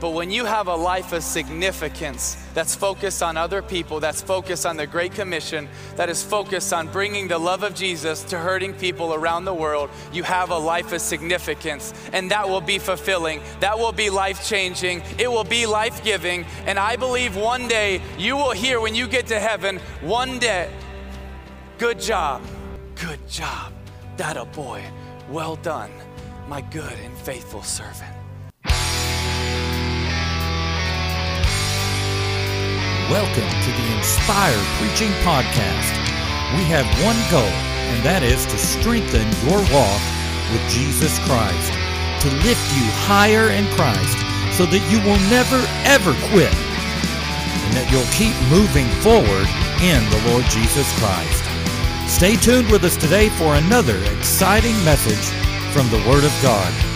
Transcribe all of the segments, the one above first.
But when you have a life of significance that's focused on other people, that's focused on the Great Commission, that is focused on bringing the love of Jesus to hurting people around the world, you have a life of significance. And that will be fulfilling. That will be life changing. It will be life giving. And I believe one day you will hear when you get to heaven, one day, good job, good job, that a boy, well done, my good and faithful servant. Welcome to the Inspire Preaching Podcast. We have one goal, and that is to strengthen your walk with Jesus Christ, to lift you higher in Christ so that you will never, ever quit, and that you'll keep moving forward in the Lord Jesus Christ. Stay tuned with us today for another exciting message from the Word of God.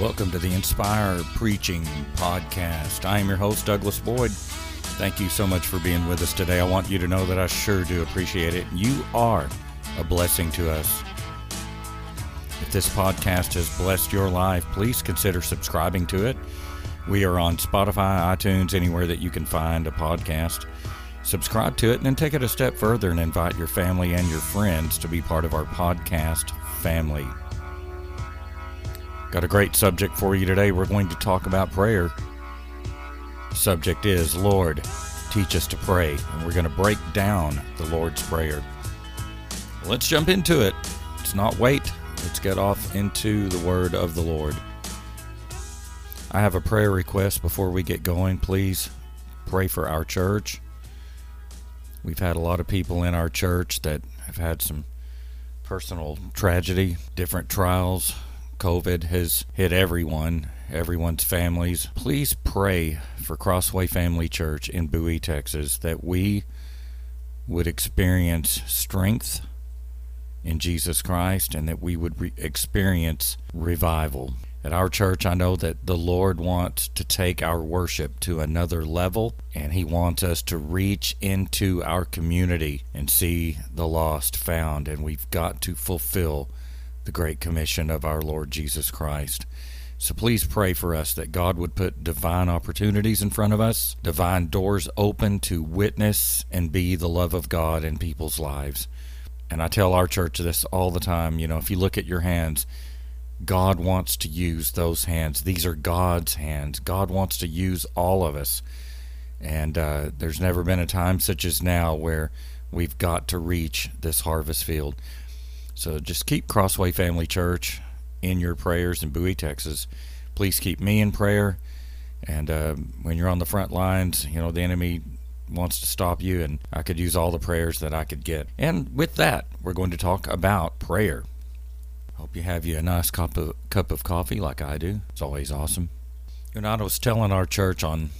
Welcome to the Inspire Preaching Podcast. I am your host, Douglas Boyd. Thank you so much for being with us today. I want you to know that I sure do appreciate it. You are a blessing to us. If this podcast has blessed your life, please consider subscribing to it. We are on Spotify, iTunes, anywhere that you can find a podcast. Subscribe to it and then take it a step further and invite your family and your friends to be part of our podcast family. Got a great subject for you today. We're going to talk about prayer. Subject is Lord, teach us to pray. And we're going to break down the Lord's Prayer. Let's jump into it. Let's not wait. Let's get off into the word of the Lord. I have a prayer request before we get going. Please pray for our church. We've had a lot of people in our church that have had some personal tragedy, different trials, COVID has hit everyone, everyone's families. Please pray for Crossway Family Church in Bowie, Texas, that we would experience strength in Jesus Christ and that we would re- experience revival. At our church, I know that the Lord wants to take our worship to another level, and He wants us to reach into our community and see the lost found, and we've got to fulfill the Great Commission of our Lord Jesus Christ. So please pray for us that God would put divine opportunities in front of us, divine doors open to witness and be the love of God in people's lives. And I tell our church this all the time you know, if you look at your hands, God wants to use those hands. These are God's hands. God wants to use all of us. And uh, there's never been a time such as now where we've got to reach this harvest field. So just keep Crossway Family Church in your prayers in Bowie, Texas. Please keep me in prayer. And uh, when you're on the front lines, you know, the enemy wants to stop you, and I could use all the prayers that I could get. And with that, we're going to talk about prayer. Hope you have you a nice cup of, cup of coffee like I do. It's always awesome. You know, I was telling our church on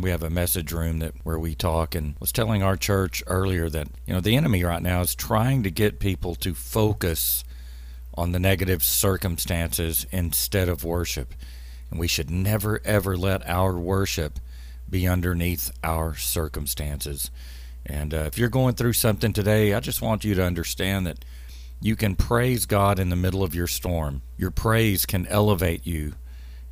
we have a message room that where we talk and was telling our church earlier that you know the enemy right now is trying to get people to focus on the negative circumstances instead of worship. And we should never ever let our worship be underneath our circumstances. And uh, if you're going through something today i just want you to understand that you can praise god in the middle of your storm. Your praise can elevate you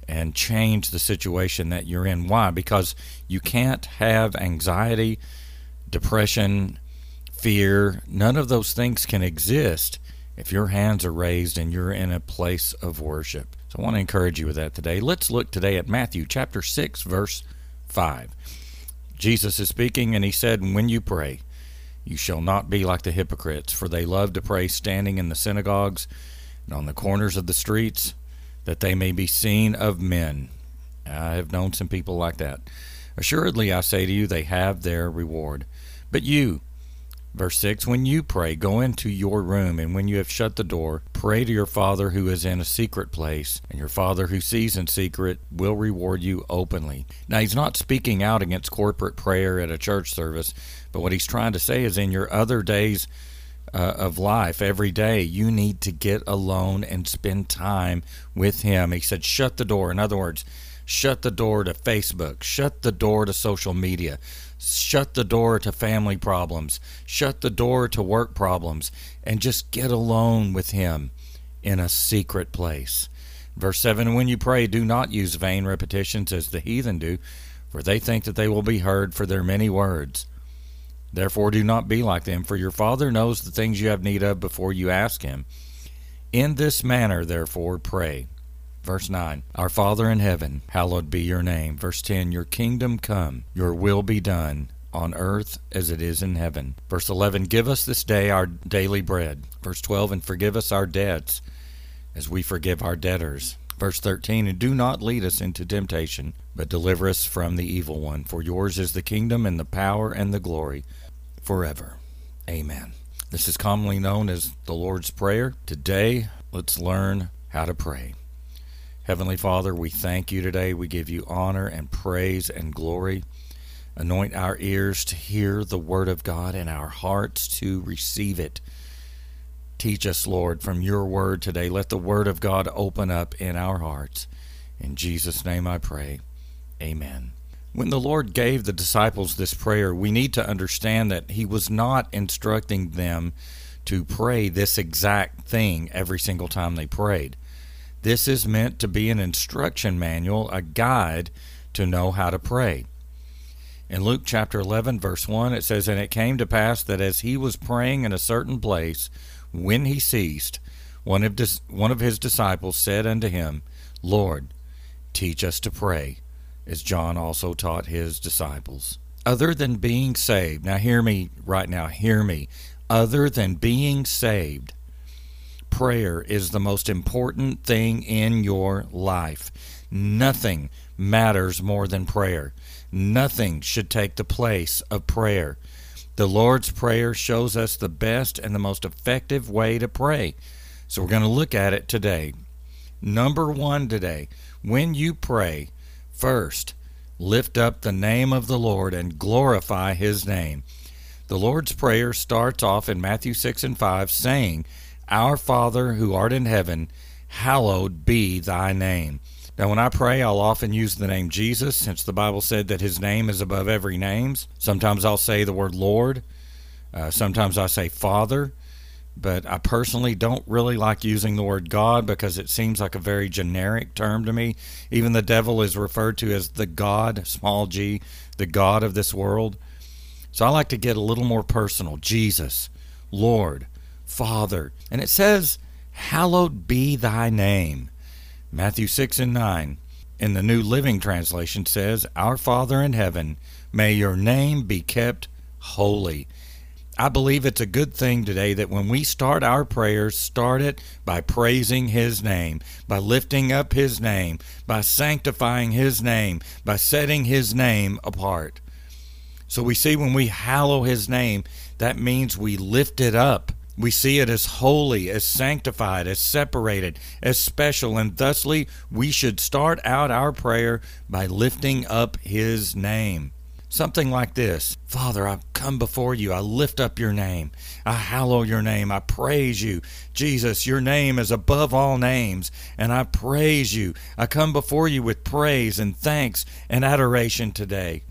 and change the situation that you're in. Why? Because you can't have anxiety, depression, fear. None of those things can exist if your hands are raised and you're in a place of worship. So I want to encourage you with that today. Let's look today at Matthew chapter 6 verse 5. Jesus is speaking and he said, "When you pray, you shall not be like the hypocrites, for they love to pray standing in the synagogues and on the corners of the streets." That they may be seen of men. I have known some people like that. Assuredly, I say to you, they have their reward. But you, verse 6, when you pray, go into your room, and when you have shut the door, pray to your Father who is in a secret place, and your Father who sees in secret will reward you openly. Now, he's not speaking out against corporate prayer at a church service, but what he's trying to say is in your other days, uh, of life every day, you need to get alone and spend time with Him. He said, shut the door. In other words, shut the door to Facebook, shut the door to social media, shut the door to family problems, shut the door to work problems, and just get alone with Him in a secret place. Verse 7 When you pray, do not use vain repetitions as the heathen do, for they think that they will be heard for their many words. Therefore, do not be like them, for your Father knows the things you have need of before you ask Him. In this manner, therefore, pray. Verse 9 Our Father in heaven, hallowed be your name. Verse 10 Your kingdom come, your will be done, on earth as it is in heaven. Verse 11 Give us this day our daily bread. Verse 12 And forgive us our debts as we forgive our debtors. Verse 13 And do not lead us into temptation, but deliver us from the evil one. For yours is the kingdom and the power and the glory forever. Amen. This is commonly known as the Lord's Prayer. Today, let's learn how to pray. Heavenly Father, we thank you today. We give you honor and praise and glory. Anoint our ears to hear the Word of God and our hearts to receive it. Teach us, Lord, from your Word today. Let the Word of God open up in our hearts. In Jesus' name I pray. Amen. When the Lord gave the disciples this prayer, we need to understand that He was not instructing them to pray this exact thing every single time they prayed. This is meant to be an instruction manual, a guide to know how to pray. In Luke chapter 11, verse 1, it says, And it came to pass that as he was praying in a certain place, when he ceased, one of, dis- one of his disciples said unto him, Lord, teach us to pray as John also taught his disciples. Other than being saved, now hear me right now, hear me. Other than being saved, prayer is the most important thing in your life. Nothing matters more than prayer. Nothing should take the place of prayer. The Lord's Prayer shows us the best and the most effective way to pray. So we're going to look at it today. Number one today, when you pray, First, lift up the name of the Lord and glorify his name. The Lord's Prayer starts off in Matthew 6 and 5 saying, Our Father who art in heaven, hallowed be thy name. Now, when I pray, I'll often use the name Jesus, since the Bible said that his name is above every name. Sometimes I'll say the word Lord. Uh, sometimes I say Father but I personally don't really like using the word God because it seems like a very generic term to me. Even the devil is referred to as the God, small g, the God of this world. So I like to get a little more personal Jesus, Lord, Father. And it says, Hallowed be thy name. Matthew 6 and 9 in the New Living Translation says, Our Father in heaven, may your name be kept holy. I believe it's a good thing today that when we start our prayers, start it by praising His name, by lifting up His name, by sanctifying His name, by setting His name apart. So we see when we hallow His name, that means we lift it up. We see it as holy, as sanctified, as separated, as special, and thusly we should start out our prayer by lifting up His name. Something like this Father, I come before you. I lift up your name. I hallow your name. I praise you. Jesus, your name is above all names, and I praise you. I come before you with praise and thanks and adoration today.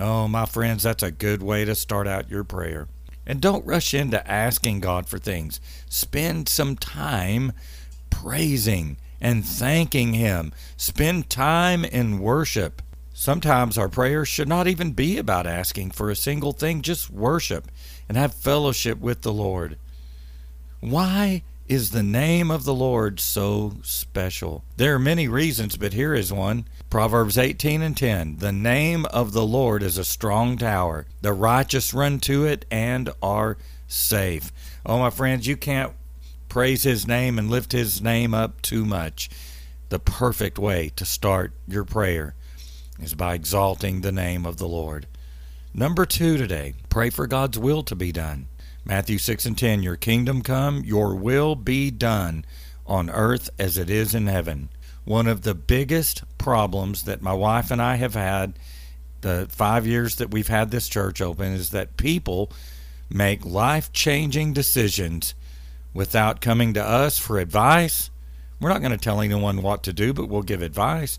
Oh, my friends, that's a good way to start out your prayer. And don't rush into asking God for things. Spend some time praising and thanking Him. Spend time in worship. Sometimes our prayers should not even be about asking for a single thing, just worship and have fellowship with the Lord. Why is the name of the Lord so special? There are many reasons, but here is one. Proverbs 18 and 10. The name of the Lord is a strong tower. The righteous run to it and are safe. Oh, my friends, you can't praise his name and lift his name up too much. The perfect way to start your prayer is by exalting the name of the Lord. Number two today, pray for God's will to be done. Matthew 6 and 10, Your kingdom come, your will be done on earth as it is in heaven. One of the biggest problems that my wife and I have had the five years that we've had this church open is that people make life changing decisions without coming to us for advice. We're not going to tell anyone what to do, but we'll give advice.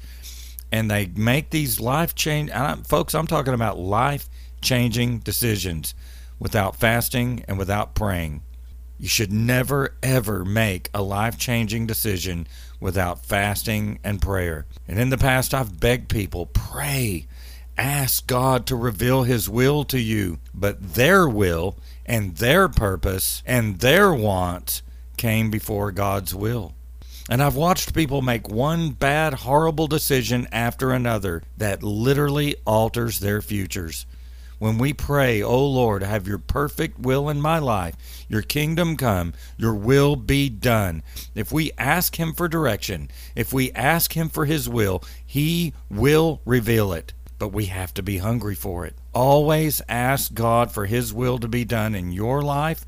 And they make these life change, folks. I'm talking about life changing decisions without fasting and without praying. You should never, ever make a life changing decision without fasting and prayer. And in the past, I've begged people pray, ask God to reveal His will to you. But their will and their purpose and their wants came before God's will. And I've watched people make one bad, horrible decision after another that literally alters their futures when we pray, O Lord, have your perfect will in my life, your kingdom come, your will be done. If we ask Him for direction, if we ask Him for His will, He will reveal it. But we have to be hungry for it. Always ask God for His will to be done in your life.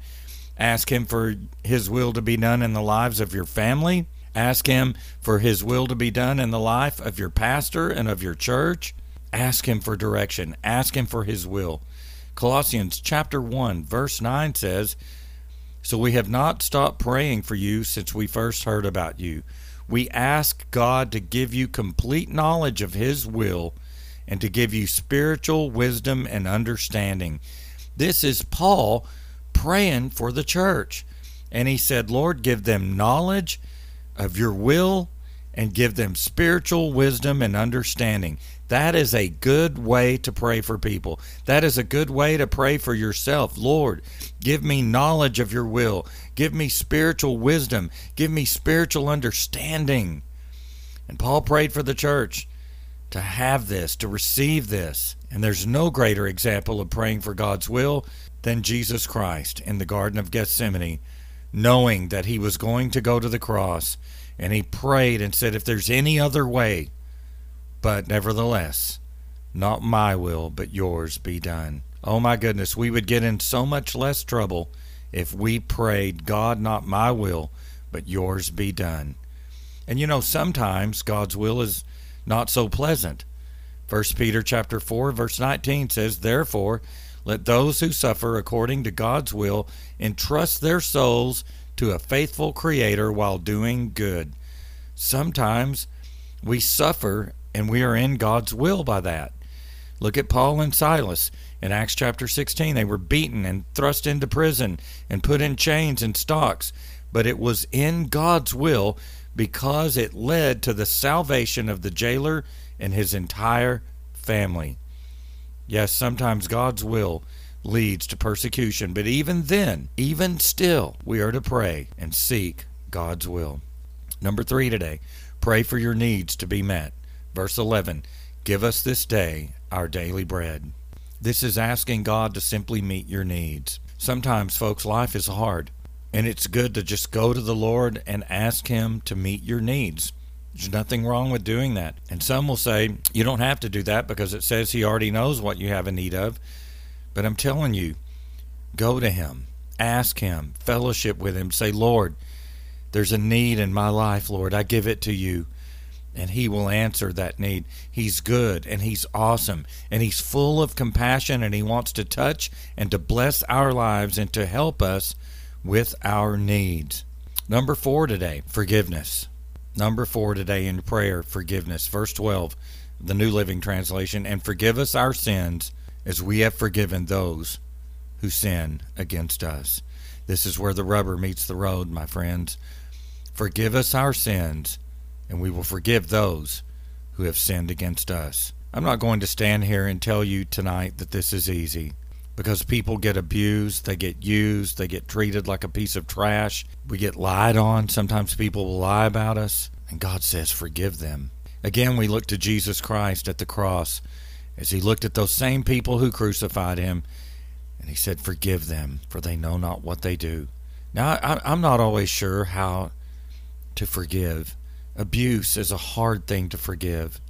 Ask Him for His will to be done in the lives of your family. Ask Him for His will to be done in the life of your pastor and of your church. Ask him for direction, ask him for his will. Colossians chapter 1 verse 9 says, "So we have not stopped praying for you since we first heard about you. We ask God to give you complete knowledge of his will and to give you spiritual wisdom and understanding." This is Paul praying for the church. And he said, "Lord, give them knowledge of your will and give them spiritual wisdom and understanding. That is a good way to pray for people. That is a good way to pray for yourself. Lord, give me knowledge of your will. Give me spiritual wisdom. Give me spiritual understanding. And Paul prayed for the church to have this, to receive this. And there's no greater example of praying for God's will than Jesus Christ in the Garden of Gethsemane, knowing that he was going to go to the cross. And he prayed and said, If there's any other way, but nevertheless, not my will, but yours be done. Oh my goodness, we would get in so much less trouble if we prayed, God, not my will, but yours be done. And you know, sometimes God's will is not so pleasant. 1 Peter chapter 4 verse 19 says, "Therefore, let those who suffer according to God's will entrust their souls to a faithful creator while doing good." Sometimes we suffer and we are in God's will by that. Look at Paul and Silas in Acts chapter 16. They were beaten and thrust into prison and put in chains and stocks, but it was in God's will because it led to the salvation of the jailer and his entire family. Yes, sometimes God's will leads to persecution, but even then, even still, we are to pray and seek God's will. Number three today, pray for your needs to be met. Verse 11 Give us this day our daily bread. This is asking God to simply meet your needs. Sometimes, folks, life is hard, and it's good to just go to the Lord and ask Him to meet your needs. There's nothing wrong with doing that. And some will say, you don't have to do that because it says He already knows what you have a need of. But I'm telling you, go to Him, ask Him, fellowship with Him, say, Lord, there's a need in my life, Lord. I give it to you and he will answer that need. He's good and he's awesome and he's full of compassion and he wants to touch and to bless our lives and to help us with our needs. Number 4 today, forgiveness. Number 4 today in prayer, forgiveness. Verse 12, the New Living Translation, and forgive us our sins as we have forgiven those who sin against us. This is where the rubber meets the road, my friends. Forgive us our sins and we will forgive those who have sinned against us. I'm not going to stand here and tell you tonight that this is easy because people get abused, they get used, they get treated like a piece of trash. We get lied on. Sometimes people will lie about us, and God says, Forgive them. Again, we look to Jesus Christ at the cross as he looked at those same people who crucified him, and he said, Forgive them, for they know not what they do. Now, I'm not always sure how to forgive. Abuse is a hard thing to forgive.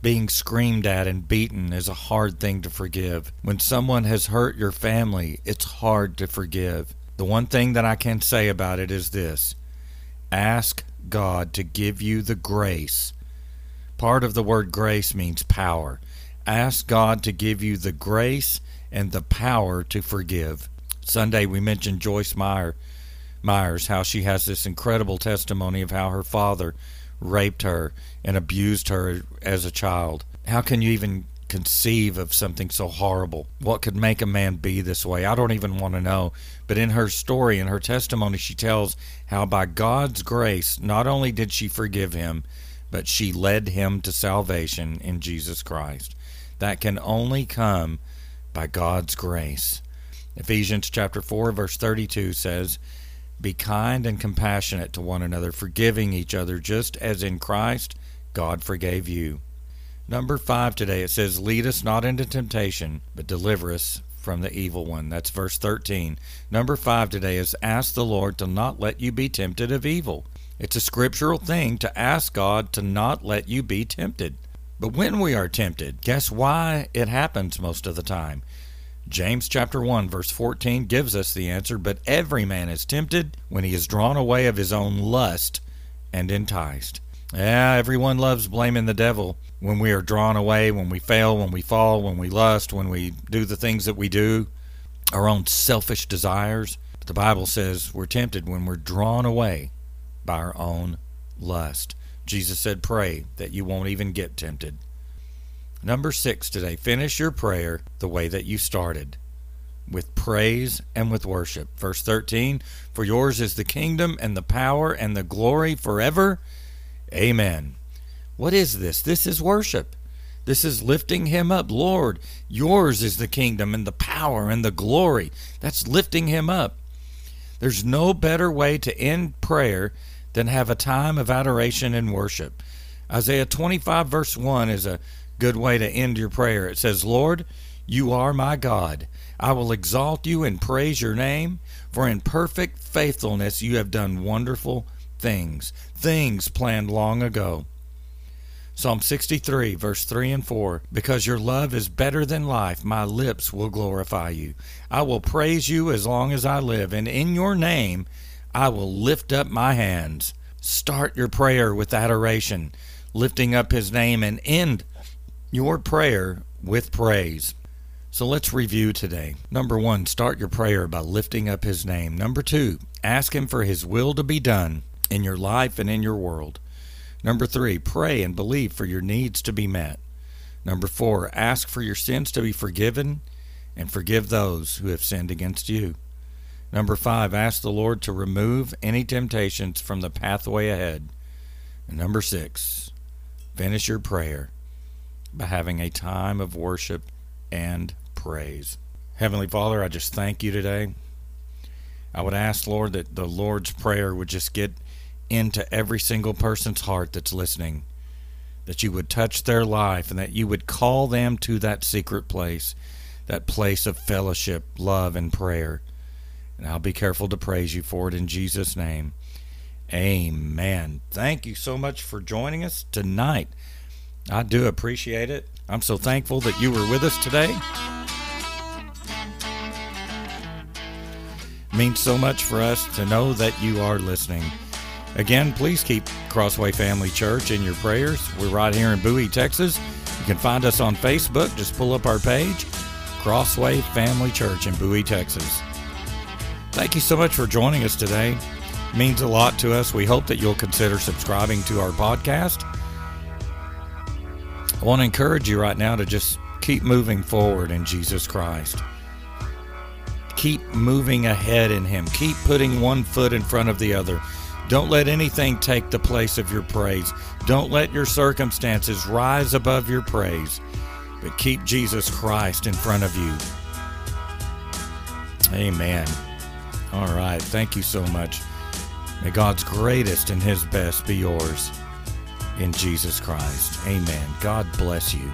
Being screamed at and beaten is a hard thing to forgive. When someone has hurt your family, it's hard to forgive. The one thing that I can say about it is this ask God to give you the grace. Part of the word grace means power. Ask God to give you the grace and the power to forgive. Sunday, we mentioned Joyce Meyer, Myers, how she has this incredible testimony of how her father raped her and abused her as a child. How can you even conceive of something so horrible? What could make a man be this way? I don't even want to know. But in her story, in her testimony, she tells how by God's grace, not only did she forgive him, but she led him to salvation in Jesus Christ. That can only come by God's grace. Ephesians chapter 4 verse 32 says, "Be kind and compassionate to one another, forgiving each other just as in Christ God forgave you." Number 5 today it says, "Lead us not into temptation, but deliver us from the evil one." That's verse 13. Number 5 today is ask the Lord to not let you be tempted of evil. It's a scriptural thing to ask God to not let you be tempted. But when we are tempted, guess why it happens most of the time? James chapter 1 verse 14 gives us the answer, but every man is tempted when he is drawn away of his own lust and enticed. Yeah, everyone loves blaming the devil when we are drawn away, when we fail, when we fall, when we lust, when we do the things that we do, our own selfish desires. But the Bible says we're tempted when we're drawn away by our own lust. Jesus said, Pray that you won't even get tempted. Number six today, finish your prayer the way that you started with praise and with worship. Verse 13, For yours is the kingdom and the power and the glory forever. Amen. What is this? This is worship. This is lifting him up. Lord, yours is the kingdom and the power and the glory. That's lifting him up. There's no better way to end prayer than have a time of adoration and worship. Isaiah 25, verse 1 is a good way to end your prayer. It says, Lord, you are my God. I will exalt you and praise your name, for in perfect faithfulness you have done wonderful things, things planned long ago. Psalm 63, verse 3 and 4 Because your love is better than life, my lips will glorify you. I will praise you as long as I live, and in your name I will lift up my hands. Start your prayer with adoration, lifting up his name, and end your prayer with praise. So let's review today. Number one, start your prayer by lifting up His name. Number two, ask Him for His will to be done in your life and in your world. Number three, pray and believe for your needs to be met. Number four, ask for your sins to be forgiven and forgive those who have sinned against you. Number five, ask the Lord to remove any temptations from the pathway ahead. And number six, finish your prayer by having a time of worship and praise. Heavenly Father, I just thank you today. I would ask, Lord, that the Lord's Prayer would just get into every single person's heart that's listening, that you would touch their life and that you would call them to that secret place, that place of fellowship, love, and prayer. And I'll be careful to praise you for it in Jesus' name. Amen. Thank you so much for joining us tonight. I do appreciate it. I'm so thankful that you were with us today. It means so much for us to know that you are listening. Again, please keep Crossway Family Church in your prayers. We're right here in Bowie, Texas. You can find us on Facebook. Just pull up our page, Crossway Family Church in Bowie, Texas. Thank you so much for joining us today. It means a lot to us. We hope that you'll consider subscribing to our podcast I want to encourage you right now to just keep moving forward in Jesus Christ. Keep moving ahead in Him. Keep putting one foot in front of the other. Don't let anything take the place of your praise. Don't let your circumstances rise above your praise, but keep Jesus Christ in front of you. Amen. All right. Thank you so much. May God's greatest and His best be yours in Jesus Christ. Amen. God bless you.